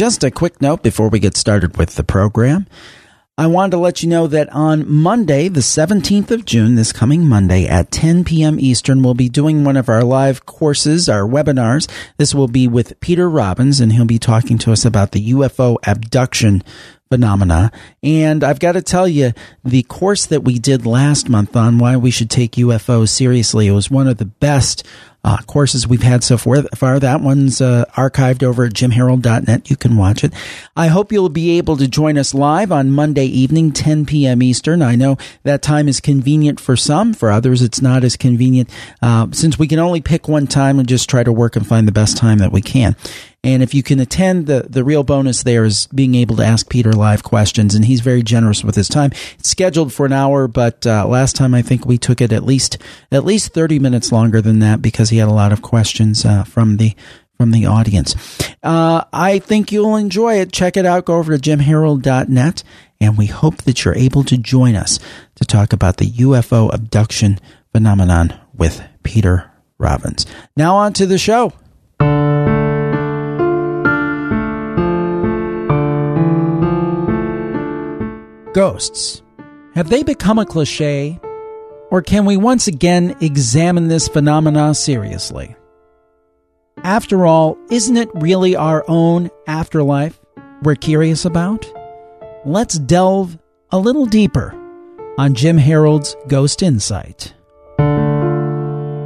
just a quick note before we get started with the program. I wanted to let you know that on Monday, the 17th of June, this coming Monday at 10 p.m. Eastern, we'll be doing one of our live courses, our webinars. This will be with Peter Robbins, and he'll be talking to us about the UFO abduction phenomena. And I've got to tell you, the course that we did last month on why we should take UFOs seriously, it was one of the best uh, courses we've had so far. That one's uh, archived over at jimharold.net. You can watch it. I hope you'll be able to join us live on Monday evening, 10 p.m. Eastern. I know that time is convenient for some. For others, it's not as convenient. Uh, since we can only pick one time and just try to work and find the best time that we can. And if you can attend, the, the real bonus there is being able to ask Peter live questions, and he's very generous with his time. It's scheduled for an hour, but uh, last time I think we took it at least at least thirty minutes longer than that because he had a lot of questions uh, from the from the audience. Uh, I think you'll enjoy it. Check it out. Go over to jimharold.net, and we hope that you're able to join us to talk about the UFO abduction phenomenon with Peter Robbins. Now on to the show. Ghosts. Have they become a cliche? Or can we once again examine this phenomena seriously? After all, isn't it really our own afterlife we're curious about? Let's delve a little deeper on Jim Harold's Ghost Insight.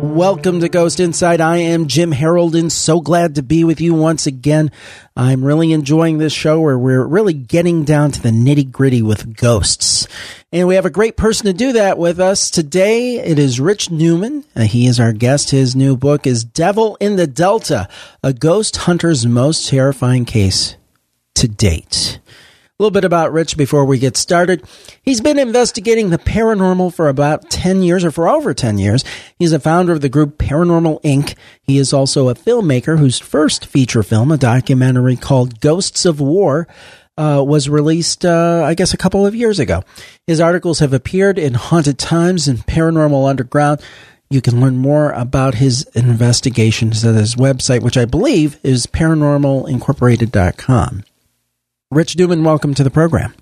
Welcome to Ghost Insight. I am Jim Harold and so glad to be with you once again. I'm really enjoying this show where we're really getting down to the nitty gritty with ghosts. And we have a great person to do that with us today. It is Rich Newman. Uh, he is our guest. His new book is Devil in the Delta, a ghost hunter's most terrifying case to date. A little bit about Rich before we get started. He's been investigating the paranormal for about 10 years or for over 10 years. He's a founder of the group Paranormal Inc. He is also a filmmaker whose first feature film, a documentary called Ghosts of War, uh, was released, uh, I guess, a couple of years ago. His articles have appeared in Haunted Times and Paranormal Underground. You can learn more about his investigations at his website, which I believe is paranormalincorporated.com. Rich Newman, welcome to the program.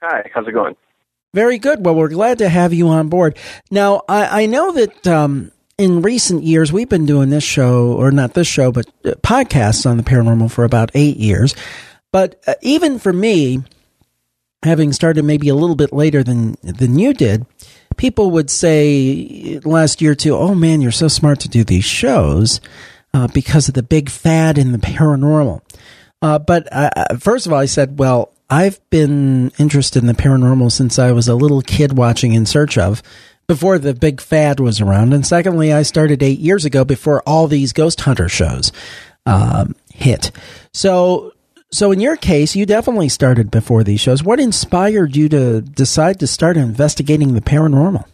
Hi, how's it going? Very good. Well, we're glad to have you on board. Now, I, I know that um, in recent years we've been doing this show, or not this show, but uh, podcasts on the paranormal for about eight years. But uh, even for me, having started maybe a little bit later than than you did, people would say last year too, "Oh man, you're so smart to do these shows uh, because of the big fad in the paranormal." Uh, but uh, uh, first of all, I said, well, I've been interested in the paranormal since I was a little kid watching In Search of, before the big fad was around. And secondly, I started eight years ago before all these ghost hunter shows um, hit. So, so in your case, you definitely started before these shows. What inspired you to decide to start investigating the paranormal?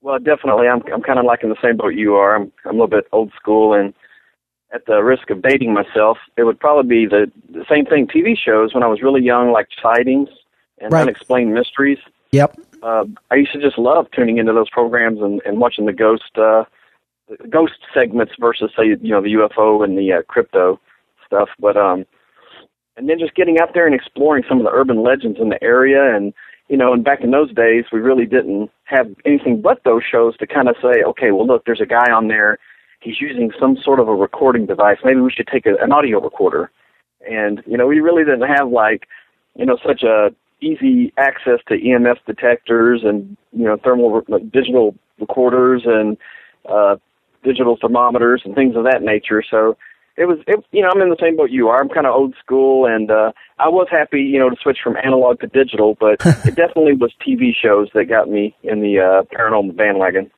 Well, definitely, I'm I'm kind of like in the same boat you are. I'm I'm a little bit old school and at the risk of dating myself, it would probably be the, the same thing. TV shows when I was really young, like sightings and right. unexplained mysteries. Yep. Uh, I used to just love tuning into those programs and, and watching the ghost uh, the ghost segments versus say you know the UFO and the uh, crypto stuff. But um, and then just getting out there and exploring some of the urban legends in the area and you know, and back in those days, we really didn't have anything but those shows to kind of say, okay, well, look, there's a guy on there he's using some sort of a recording device. Maybe we should take a, an audio recorder. And you know, we really didn't have like you know such a easy access to EMF detectors and you know thermal like, digital recorders and uh, digital thermometers and things of that nature. So it was it, you know I'm in the same boat you are. I'm kind of old school, and uh, I was happy you know to switch from analog to digital, but it definitely was TV shows that got me in the uh, paranormal bandwagon.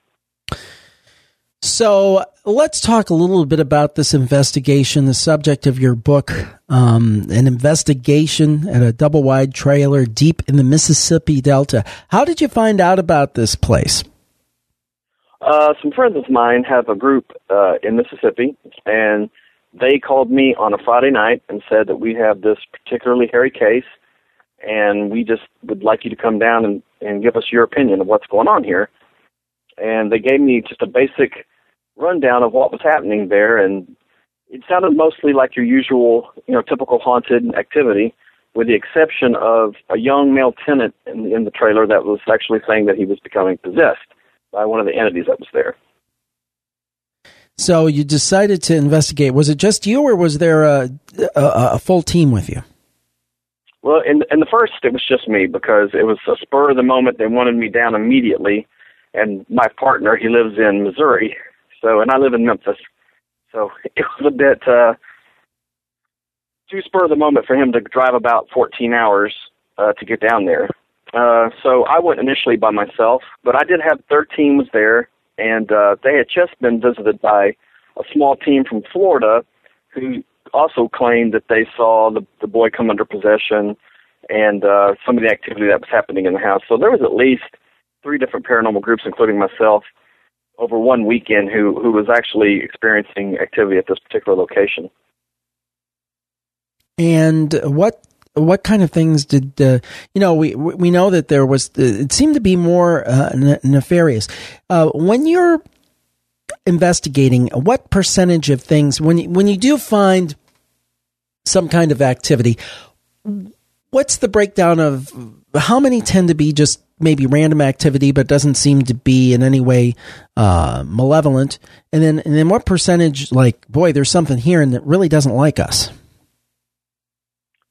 So let's talk a little bit about this investigation, the subject of your book, um, an investigation at a double wide trailer deep in the Mississippi Delta. How did you find out about this place? Uh, some friends of mine have a group uh, in Mississippi, and they called me on a Friday night and said that we have this particularly hairy case, and we just would like you to come down and, and give us your opinion of what's going on here and they gave me just a basic rundown of what was happening there. And it sounded mostly like your usual, you know, typical haunted activity, with the exception of a young male tenant in, in the trailer that was actually saying that he was becoming possessed by one of the entities that was there. So you decided to investigate. Was it just you, or was there a, a, a full team with you? Well, in in the first, it was just me because it was a spur of the moment. They wanted me down immediately, and my partner, he lives in Missouri, so and I live in Memphis, so it was a bit uh, too spur of the moment for him to drive about 14 hours uh, to get down there. Uh, so I went initially by myself, but I did have 13 was there, and uh, they had just been visited by a small team from Florida who also claimed that they saw the, the boy come under possession and uh, some of the activity that was happening in the house. So there was at least three different paranormal groups, including myself, over one weekend who who was actually experiencing activity at this particular location. And what what kind of things did uh, you know? We we know that there was it seemed to be more uh, nefarious. Uh, when you're investigating, what percentage of things when you, when you do find some kind of activity, what's the breakdown of how many tend to be just maybe random activity, but doesn't seem to be in any way uh, malevolent? And then, and then what percentage, like, boy, there's something here and that really doesn't like us?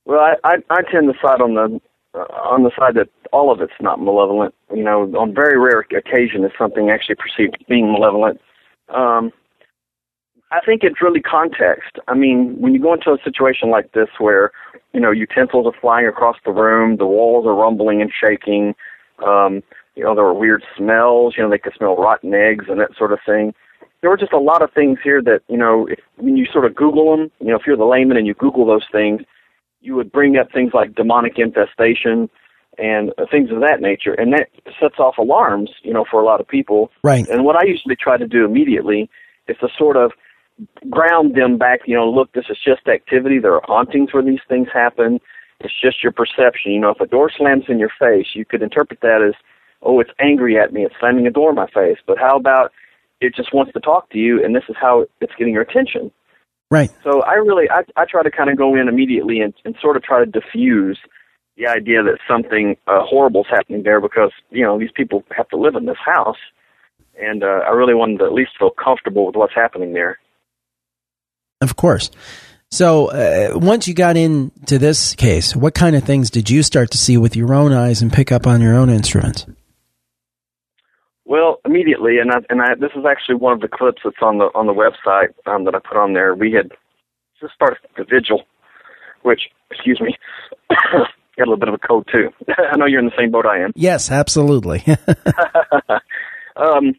Well, I, I, I tend to side on the uh, on the side that all of it's not malevolent. You know, on very rare occasion is something actually perceived as being malevolent. Um, I think it's really context. I mean, when you go into a situation like this where, you know, utensils are flying across the room, the walls are rumbling and shaking, um, you know, there were weird smells, you know, they could smell rotten eggs and that sort of thing. There were just a lot of things here that, you know, if, when you sort of Google them, you know, if you're the layman and you Google those things, you would bring up things like demonic infestation and uh, things of that nature. And that sets off alarms, you know, for a lot of people. Right. And what I usually try to do immediately is to sort of ground them back, you know, look, this is just activity. There are hauntings where these things happen. It's just your perception. You know, if a door slams in your face, you could interpret that as, oh, it's angry at me. It's slamming a door in my face. But how about it just wants to talk to you, and this is how it's getting your attention? Right. So I really, I, I try to kind of go in immediately and, and sort of try to diffuse the idea that something uh, horrible is happening there because, you know, these people have to live in this house. And uh, I really wanted to at least feel comfortable with what's happening there. Of course. So uh, once you got into this case, what kind of things did you start to see with your own eyes and pick up on your own instruments? Well, immediately, and I, and I, this is actually one of the clips that's on the on the website um, that I put on there. We had just started the vigil, which, excuse me, got a little bit of a cold too. I know you're in the same boat I am. Yes, absolutely. um,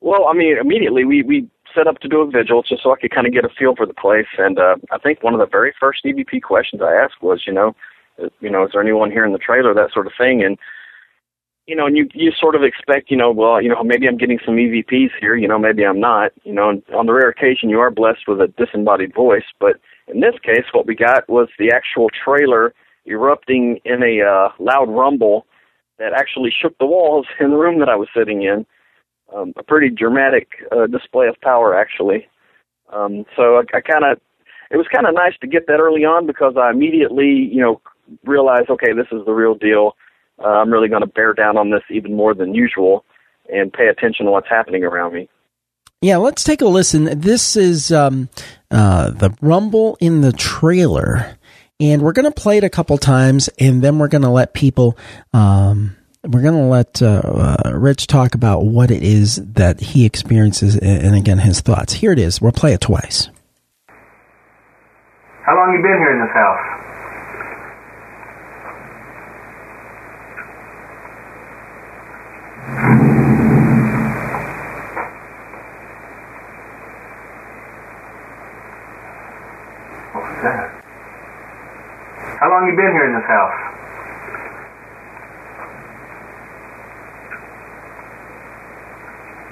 well, I mean, immediately we we set up to do a vigil just so I could kind of get a feel for the place. And uh, I think one of the very first EVP questions I asked was, you know, uh, you know, is there anyone here in the trailer, that sort of thing. And you know, and you you sort of expect, you know, well, you know, maybe I'm getting some EVPs here, you know, maybe I'm not, you know, and on the rare occasion you are blessed with a disembodied voice, but in this case, what we got was the actual trailer erupting in a uh, loud rumble that actually shook the walls in the room that I was sitting in um, a pretty dramatic uh, display of power, actually. Um, so I, I kind of, it was kind of nice to get that early on because I immediately, you know, realized, okay, this is the real deal. Uh, I'm really going to bear down on this even more than usual and pay attention to what's happening around me. Yeah, let's take a listen. This is um, uh, the rumble in the trailer, and we're going to play it a couple times, and then we're going to let people um, we're going to let uh, uh, Rich talk about what it is that he experiences and, again, his thoughts. Here it is. We'll play it twice. How long you been here in this house? What was that? How long you been here in this house? What was that?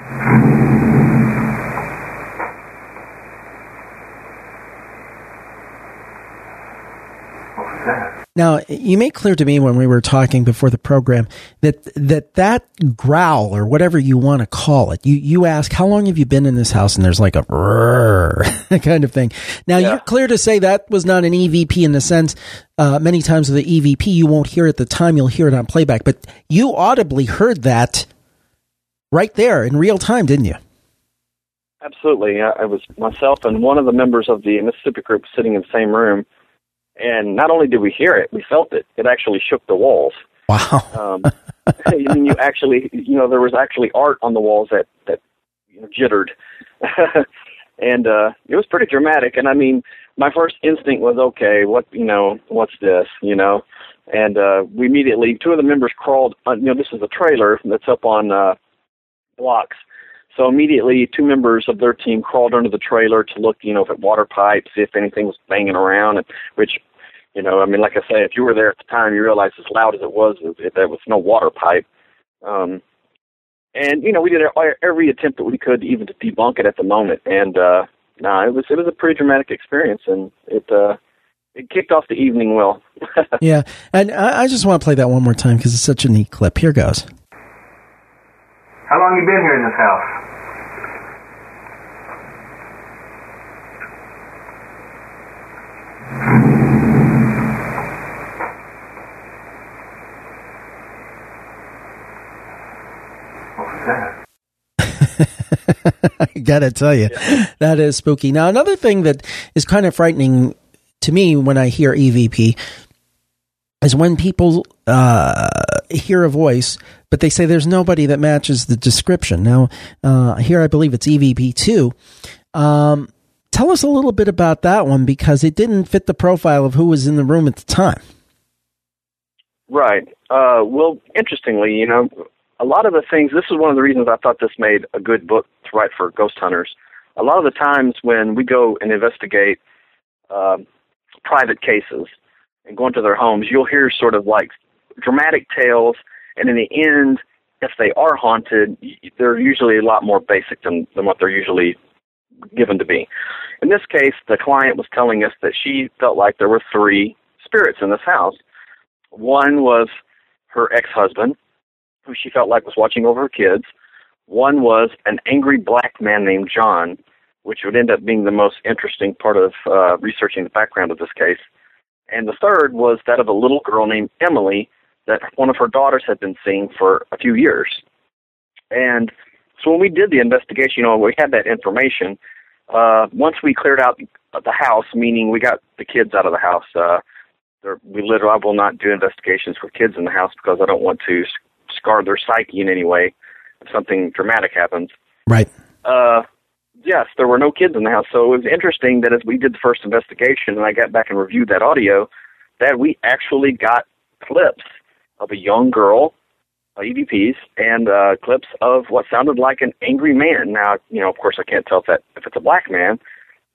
Now, you made clear to me when we were talking before the program that that that growl or whatever you want to call it, you you ask how long have you been in this house, and there's like a kind of thing. Now, Yeah. you're clear to say that was not an EVP in the sense. Uh, many times with the EVP, you won't hear it at the time; you'll hear it on playback. But you audibly heard that right there in real time, didn't you? Absolutely. I, I was myself and one of the members of the Mississippi group sitting in the same room, and not only did we hear it, we felt it. It actually shook the walls. Wow. Um, I mean, you actually, you know, there was actually art on the walls that that you know, jittered, and uh, it was pretty dramatic. And I mean, my first instinct was, okay, what, you know, what's this, you know? And uh, we immediately, two of the members crawled. Uh, you know, this is a trailer that's up on uh, blocks. So immediately, two members of their team crawled under the trailer to look, you know, if it water pipes, if anything was banging around, and which you know, I mean, like I say, if you were there at the time, you realize as loud as it was, if there was no water pipe. Um, and you know, we did every attempt that we could, even to debunk it at the moment. And uh, no, it was it was a pretty dramatic experience, and it uh, it kicked off the evening well. Yeah, and I, I just want to play that one more time because it's such a neat clip. Here goes. How long you been here in this house? Gotta tell you, that is spooky. Now, another thing that is kind of frightening to me when I hear EVP is when people uh, hear a voice, but they say there's nobody that matches the description. Now, uh, here I believe it's EVP two. Um, tell us a little bit about that one because it didn't fit the profile of who was in the room at the time. Right. Uh, well, interestingly, you know, a lot of the things, this is one of the reasons I thought this made a good book to write for ghost hunters. A lot of the times when we go and investigate uh, private cases and go into their homes, you'll hear sort of like dramatic tales, and in the end, if they are haunted, they're usually a lot more basic than, than what they're usually given to be. In this case, the client was telling us that she felt like there were three spirits in this house. One was her ex husband, who she felt like was watching over her kids. One was an angry black man named John, which would end up being the most interesting part of uh, researching the background of this case. And the third was that of a little girl named Emily that one of her daughters had been seeing for a few years. And so when we did the investigation, you know, we had that information. Uh, once we cleared out the house, meaning we got the kids out of the house, uh, we literally I will not do investigations with kids in the house because I don't want to scar their psyche in any way if something dramatic happens. Right. Uh, yes, there were no kids in the house, so it was interesting that as we did the first investigation and I got back and reviewed that audio, that we actually got clips of a young girl, uh, EVPs, and uh, clips of what sounded like an angry man. Now, you know, of course, I can't tell if that if it's a black man,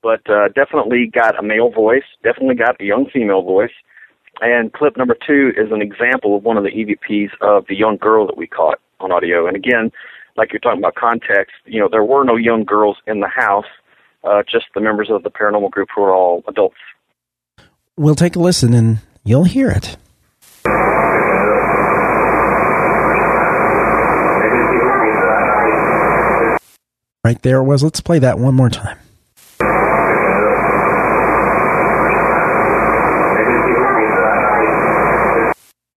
but uh, definitely got a male voice, definitely got a young female voice. And clip number two is an example of one of the EVPs of the young girl that we caught on audio. And again, like you're talking about context, you know, there were no young girls in the house, uh, just the members of the paranormal group who are all adults. We'll take a listen and you'll hear it. Right there it was. Let's play that one more time.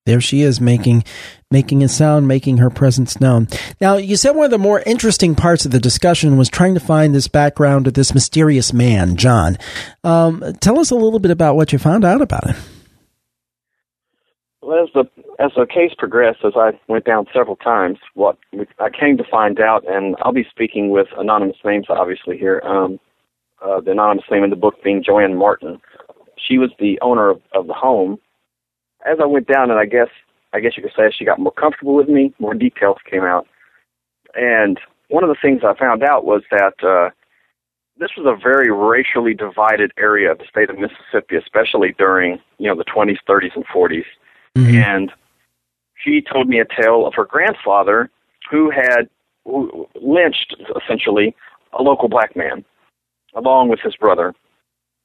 There she is making making a sound, making her presence known. Now, you said one of the more interesting parts of the discussion was trying to find this background of this mysterious man, John. Um, tell us a little bit about what you found out about him. Well, the as the case progressed, as I went down several times, what I came to find out, and I'll be speaking with anonymous names, obviously here. Um, uh, the anonymous name in the book being Joanne Martin. She was the owner of, of the home. As I went down, and I guess I guess you could say she got more comfortable with me, more details came out. And one of the things I found out was that uh, this was a very racially divided area of the state of Mississippi, especially during you know the 20s, 30s, and 40s and she told me a tale of her grandfather who had lynched essentially a local black man along with his brother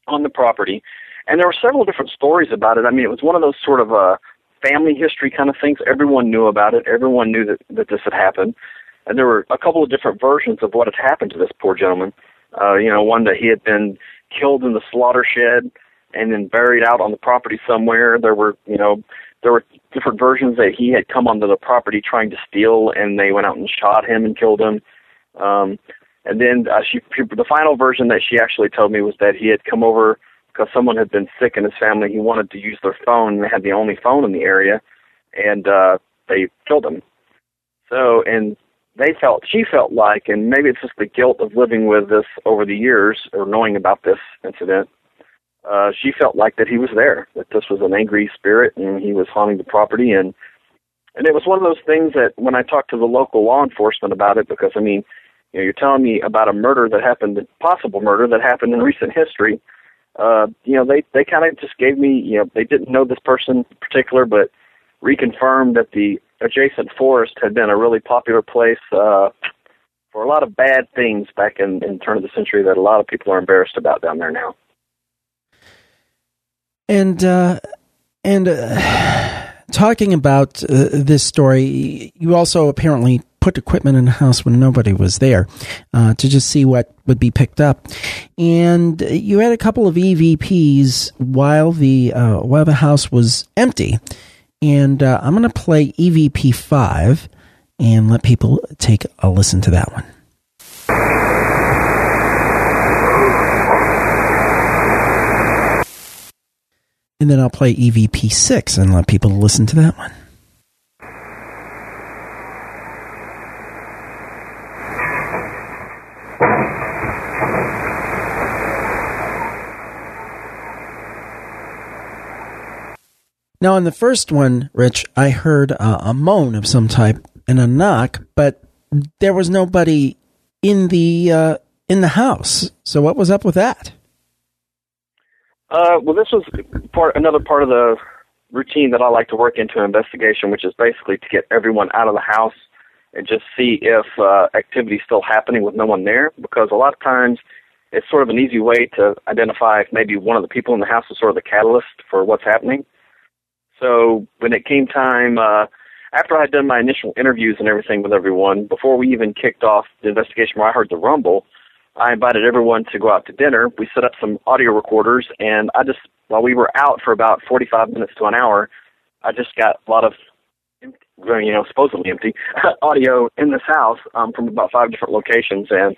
on the property and there were several different stories about it. I mean, it was one of those sort of uh, family history kind of things. Everyone knew about it. Everyone knew that that this had happened, and there were a couple of different versions of what had happened to this poor gentleman. Uh, you know, one that he had been killed in the slaughter shed and then buried out on the property somewhere. There were, you know, there were different versions that he had come onto the property trying to steal, and they went out and shot him and killed him. Um, and then uh, she, the final version that she actually told me was that he had come over because someone had been sick in his family. He wanted to use their phone, and they had the only phone in the area, and uh, they killed him. So, and they felt, she felt like, and maybe it's just the guilt of living with this over the years or knowing about this incident. Uh, she felt like that he was there, that this was an angry spirit, and he was haunting the property, and and it was one of those things that when I talked to the local law enforcement about it, because I mean, you know, you're telling me about a murder that happened, a possible murder that happened in recent history, uh, you know, they they kind of just gave me, you know, they didn't know this person in particular, but reconfirmed that the adjacent forest had been a really popular place uh, for a lot of bad things back in, in turn of the century that a lot of people are embarrassed about down there now. And uh, and uh, talking about uh, this story, you also apparently put equipment in the house when nobody was there uh, to just see what would be picked up. And you had a couple of EVPs while the uh, while the house was empty. And uh, I'm going to play EVP five and let people take a listen to that one. And then I'll play EVP 6 and let people listen to that one. Now, in the first one, Rich, I heard a moan of some type and a knock, but there was nobody in the uh, in the house. So, what was up with that? Uh, well, this was part another part of the routine that I like to work into an investigation, which is basically to get everyone out of the house and just see if uh, activity is still happening with no one there. Because a lot of times, it's sort of an easy way to identify if maybe one of the people in the house is sort of the catalyst for what's happening. So when it came time, uh, after I had done my initial interviews and everything with everyone, before we even kicked off the investigation where I heard the rumble, I invited everyone to go out to dinner. We set up some audio recorders, and I just, while we were out for about 45 minutes to an hour, I just got a lot of, you know, supposedly empty audio in this house um, from about five different locations. And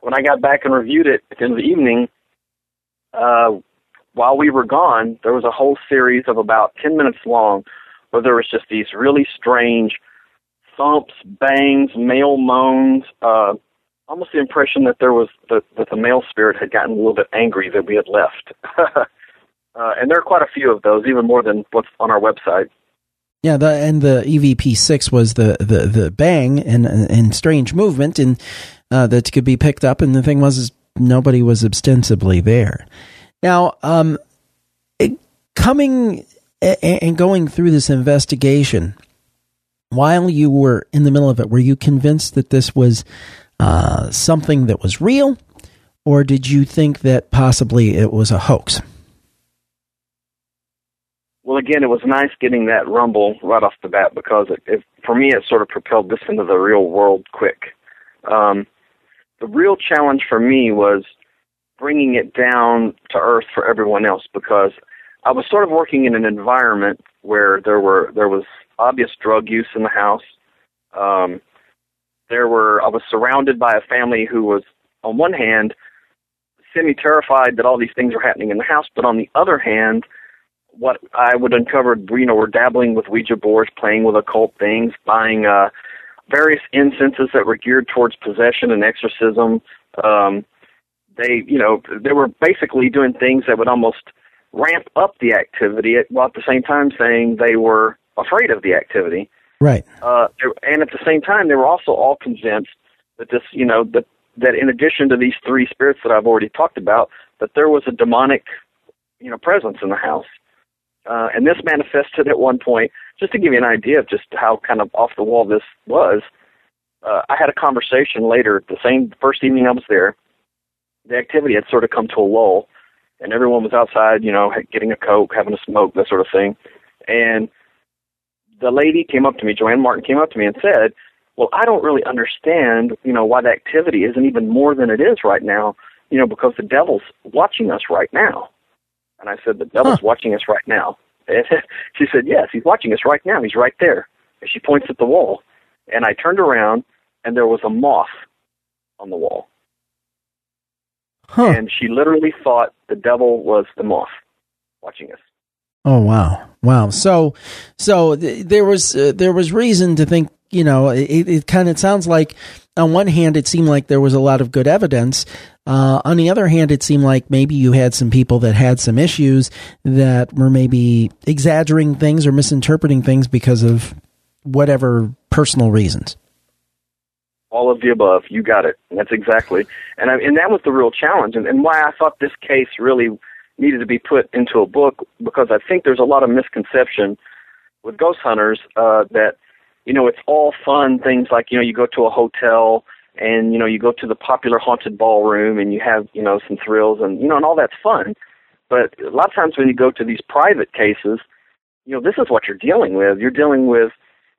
when I got back and reviewed it at the end of the evening, uh, while we were gone, there was a whole series of about 10 minutes long where there was just these really strange thumps, bangs, male moans, uh, almost the impression that there was that, that the male spirit had gotten a little bit angry that we had left. uh, and there are quite a few of those, even more than what's on our website. Yeah, the, and the EVP six was the, the, the bang and and strange movement, and uh, that could be picked up. And the thing was, nobody was ostensibly there. Now, um, it, coming and going through this investigation, while you were in the middle of it, were you convinced that this was uh, something that was real, or did you think that possibly it was a hoax? Well, again, it was nice getting that rumble right off the bat because it, it, for me, it sort of propelled this into the real world quick. Um, the real challenge for me was bringing it down to earth for everyone else because I was sort of working in an environment where there were there was obvious drug use in the house. Um, there were I was surrounded by a family who was on one hand semi terrified that all these things were happening in the house, but on the other hand, what I would uncover, you know, were dabbling with Ouija boards, playing with occult things, buying uh, various incenses that were geared towards possession and exorcism. Um, they, you know, they were basically doing things that would almost ramp up the activity while at the same time saying they were afraid of the activity. Right. Uh, and at the same time, they were also all convinced that this, you know, that that in addition to these three spirits that I've already talked about, that there was a demonic, you know, presence in the house. Uh, and this manifested at one point, just to give you an idea of just how kind of off the wall this was. Uh, I had a conversation later, the same first evening I was there, the activity had sort of come to a lull. and everyone was outside, you know, getting a coke, having a smoke, that sort of thing. And the lady came up to me, Joanne Martin came up to me and said, "Well, I don't really understand, you know, why the activity isn't even more than it is right now, you know, because the devil's watching us right now." And I said, "The devil's huh. watching us right now." And she said, "Yes, he's watching us right now. He's right there." And she points at the wall. And I turned around, and there was a moth on the wall. Huh. And she literally thought the devil was the moth watching us. Oh wow, wow! So, so th- there was uh, there was reason to think. You know, it, it kind of sounds like on one hand it seemed like there was a lot of good evidence. Uh, on the other hand, it seemed like maybe you had some people that had some issues that were maybe exaggerating things or misinterpreting things because of whatever personal reasons all of the above. You got it. That's exactly. And I, and that was the real challenge, and, and why I thought this case really needed to be put into a book because I think there's a lot of misconception with ghost hunters uh, that you know it's all fun things like you know you go to a hotel and you know you go to the popular haunted ballroom and you have you know some thrills and you know and all that's fun. But a lot of times when you go to these private cases you know this is what you're dealing with. You're dealing with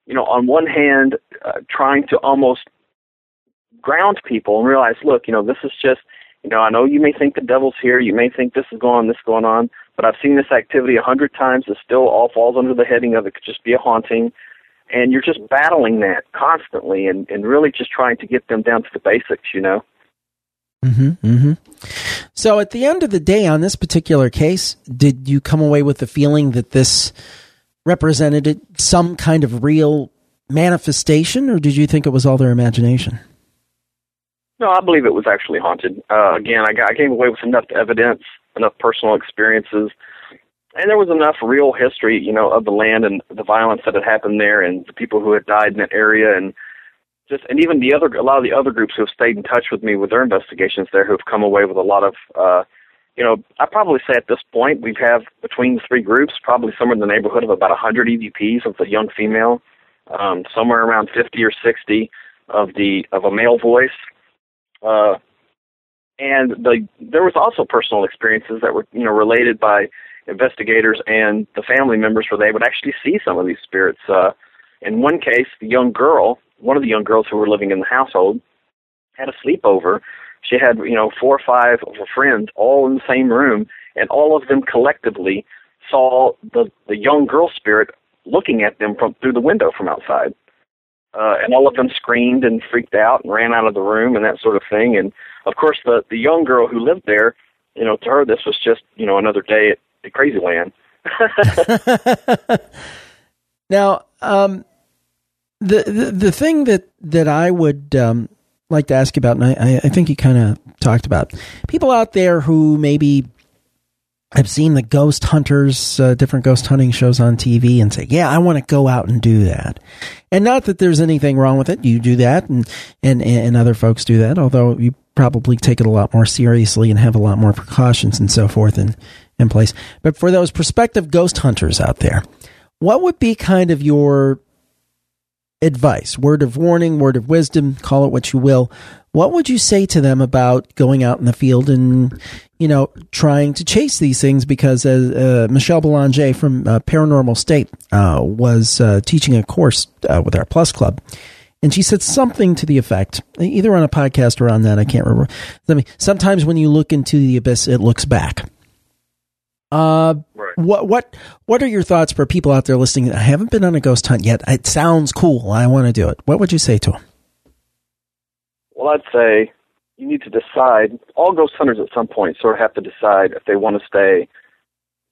you know on one hand uh, trying to almost ground people and realize, look, you know, this is just, you know, I know you may think the devil's here, you may think this is going on, this is going on, but I've seen this activity a hundred times. It still all falls under the heading of it could just be a haunting, and you're just battling that constantly, and and really just trying to get them down to the basics, you know. hmm hmm So at the end of the day, on this particular case, did you come away with the feeling that this represented some kind of real manifestation, or did you think it was all their imagination? No, I believe it was actually haunted. Uh, again, I, got, I came away with enough evidence, enough personal experiences, and there was enough real history, you know, of the land and the violence that had happened there, and the people who had died in that area, and just and even the other a lot of the other groups who have stayed in touch with me with their investigations there, who have come away with a lot of. uh you know, I probably say at this point we have between the three groups probably somewhere in the neighborhood of about a 100 EVPs of the young female, um, somewhere around 50 or 60 of the of a male voice, uh, and the there was also personal experiences that were you know related by investigators and the family members where they would actually see some of these spirits. Uh, in one case, the young girl, one of the young girls who were living in the household, had a sleepover. She had you know four or five of her friends all in the same room, and all of them collectively saw the the young girl spirit looking at them from through the window from outside uh, and all of them screamed and freaked out and ran out of the room and that sort of thing. And of course, the the young girl who lived there, you know, to her this was just you know another day at, at Crazyland. now, um, the, the the thing that that I would um, like to ask about, and I, I think you kind of talked about people out there who maybe I've seen the ghost hunters, uh, different ghost hunting shows on TV and say, yeah, I want to go out and do that. And not that there's anything wrong with it. You do that and, and, and other folks do that, although you probably take it a lot more seriously and have a lot more precautions and so forth in, in place. But for those prospective ghost hunters out there, what would be kind of your advice, word of warning, word of wisdom, call it what you will, what would you say to them about going out in the field and, you know, trying to chase these things? Because uh, uh, Michelle Belanger from uh, Paranormal State uh, was uh, teaching a course uh, with our Plus Club. And she said something to the effect, either on a podcast or on that, I can't remember. I mean, sometimes when you look into the abyss, it looks back. Uh, right. what what what are your thoughts for people out there listening? I haven't been on a ghost hunt yet. It sounds cool. I want to do it. What would you say to them? Well, I'd say you need to decide. All ghost hunters at some point sort of have to decide if they want to stay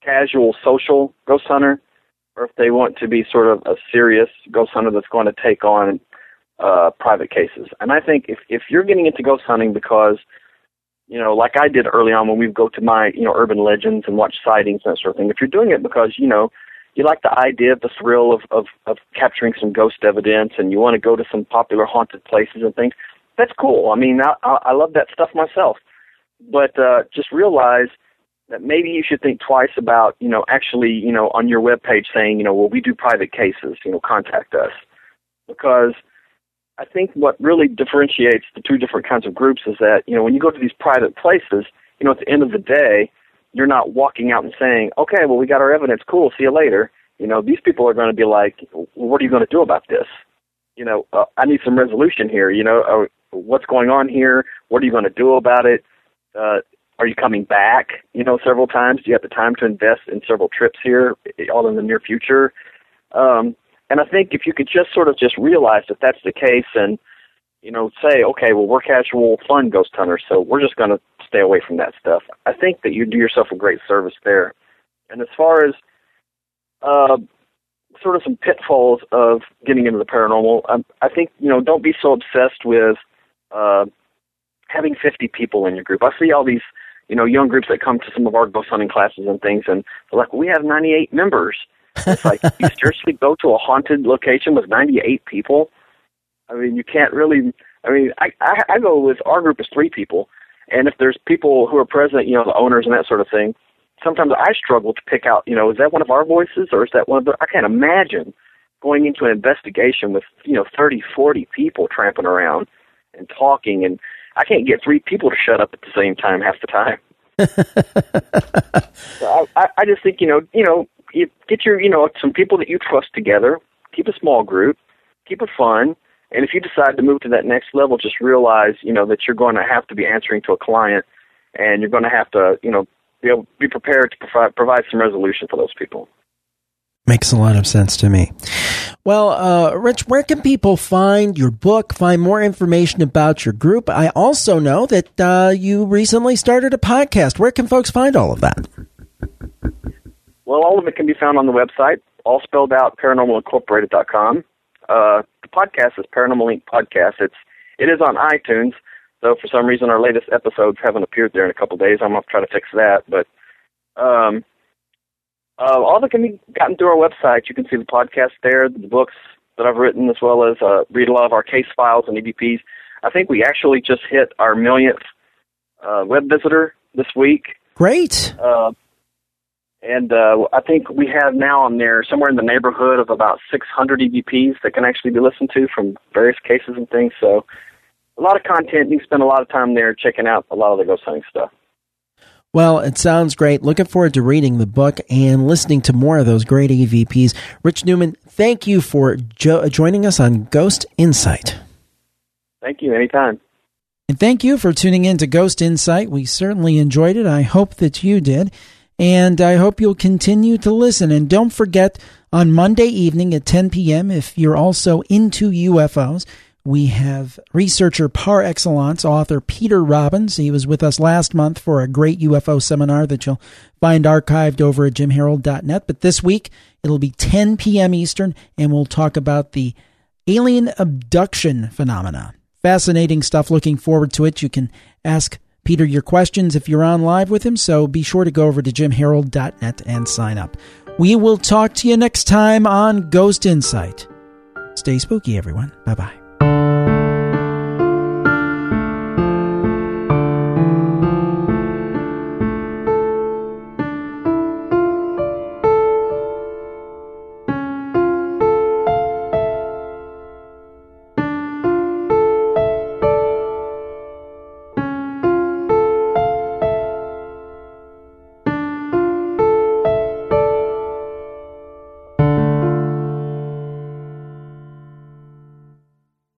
casual, social ghost hunter, or if they want to be sort of a serious ghost hunter that's going to take on uh, private cases. And I think if if you're getting into ghost hunting because you know, like I did early on when we would go to my, you know, urban legends and watch sightings and that sort of thing. If you're doing it because, you know, you like the idea of the thrill of, of, of capturing some ghost evidence and you want to go to some popular haunted places and things, that's cool. I mean, I, I love that stuff myself. But uh, just realize that maybe you should think twice about, you know, actually, you know, on your web page saying, you know, well, we do private cases, you know, contact us. Because I think what really differentiates the two different kinds of groups is that, you know, when you go to these private places, you know, at the end of the day, you're not walking out and saying, okay, well, we got our evidence. Cool. See you later. You know, these people are going to be like, what are you going to do about this? You know, uh, I need some resolution here. You know, uh, what's going on here? What are you going to do about it? Uh, are you coming back? You know, several times. Do you have the time to invest in several trips here, all in the near future? Um, and I think if you could just sort of just realize that that's the case, and you know, say, okay, well, we're casual fun ghost hunters, so we're just going to stay away from that stuff. I think that you do yourself a great service there. And as far as uh, sort of some pitfalls of getting into the paranormal, um, I think you know, don't be so obsessed with uh, having 50 people in your group. I see all these you know young groups that come to some of our ghost hunting classes and things, and they're like, we have 98 members. It's like you seriously go to a haunted location with 98 people. I mean, you can't really. I mean, I, I I go with our group is three people, and if there's people who are present, you know, the owners and that sort of thing, sometimes I struggle to pick out, you know, is that one of our voices or is that one of the? I can't imagine going into an investigation with you know thirty, forty people tramping around and talking, and I can't get three people to shut up at the same time half the time. so I, I just think you know, you know, you get your, you know, some people that you trust together. Keep a small group. Keep it fun. And if you decide to move to that next level, just realize, you know, that you're going to have to be answering to a client, and you're going to have to, you know, be able be prepared to provide provide some resolution for those people. Makes a lot of sense to me. Well, uh, Rich, where can people find your book, find more information about your group? I also know that uh, you recently started a podcast. Where can folks find all of that? Well, all of it can be found on the website, all spelled out, paranormalincorporated.com. Uh, the podcast is Paranormal Inc. Podcast. It's it is on iTunes, though for some reason our latest episodes haven't appeared there in a couple of days. I'm gonna try to fix that. But um, uh, all of it can be gotten through our website. You can see the podcast there, the books that I've written, as well as uh, read a lot of our case files and EVPs. I think we actually just hit our millionth uh, web visitor this week. Great. Uh, and uh, I think we have now on there somewhere in the neighborhood of about 600 EVPs that can actually be listened to from various cases and things. So a lot of content. You can spend a lot of time there checking out a lot of the ghost hunting stuff. Well, it sounds great. Looking forward to reading the book and listening to more of those great EVPs. Rich Newman, thank you for jo- joining us on Ghost Insight. Thank you. Anytime. And thank you for tuning in to Ghost Insight. We certainly enjoyed it. I hope that you did. And I hope you'll continue to listen. And don't forget, on Monday evening at 10 p.m., if you're also into UFOs, we have researcher par excellence, author Peter Robbins. He was with us last month for a great UFO seminar that you'll find archived over at jimharold.net. But this week, it'll be 10 p.m. Eastern, and we'll talk about the alien abduction phenomena. Fascinating stuff. Looking forward to it. You can ask Peter your questions if you're on live with him, so be sure to go over to jimharold.net and sign up. We will talk to you next time on Ghost Insight. Stay spooky, everyone. Bye bye.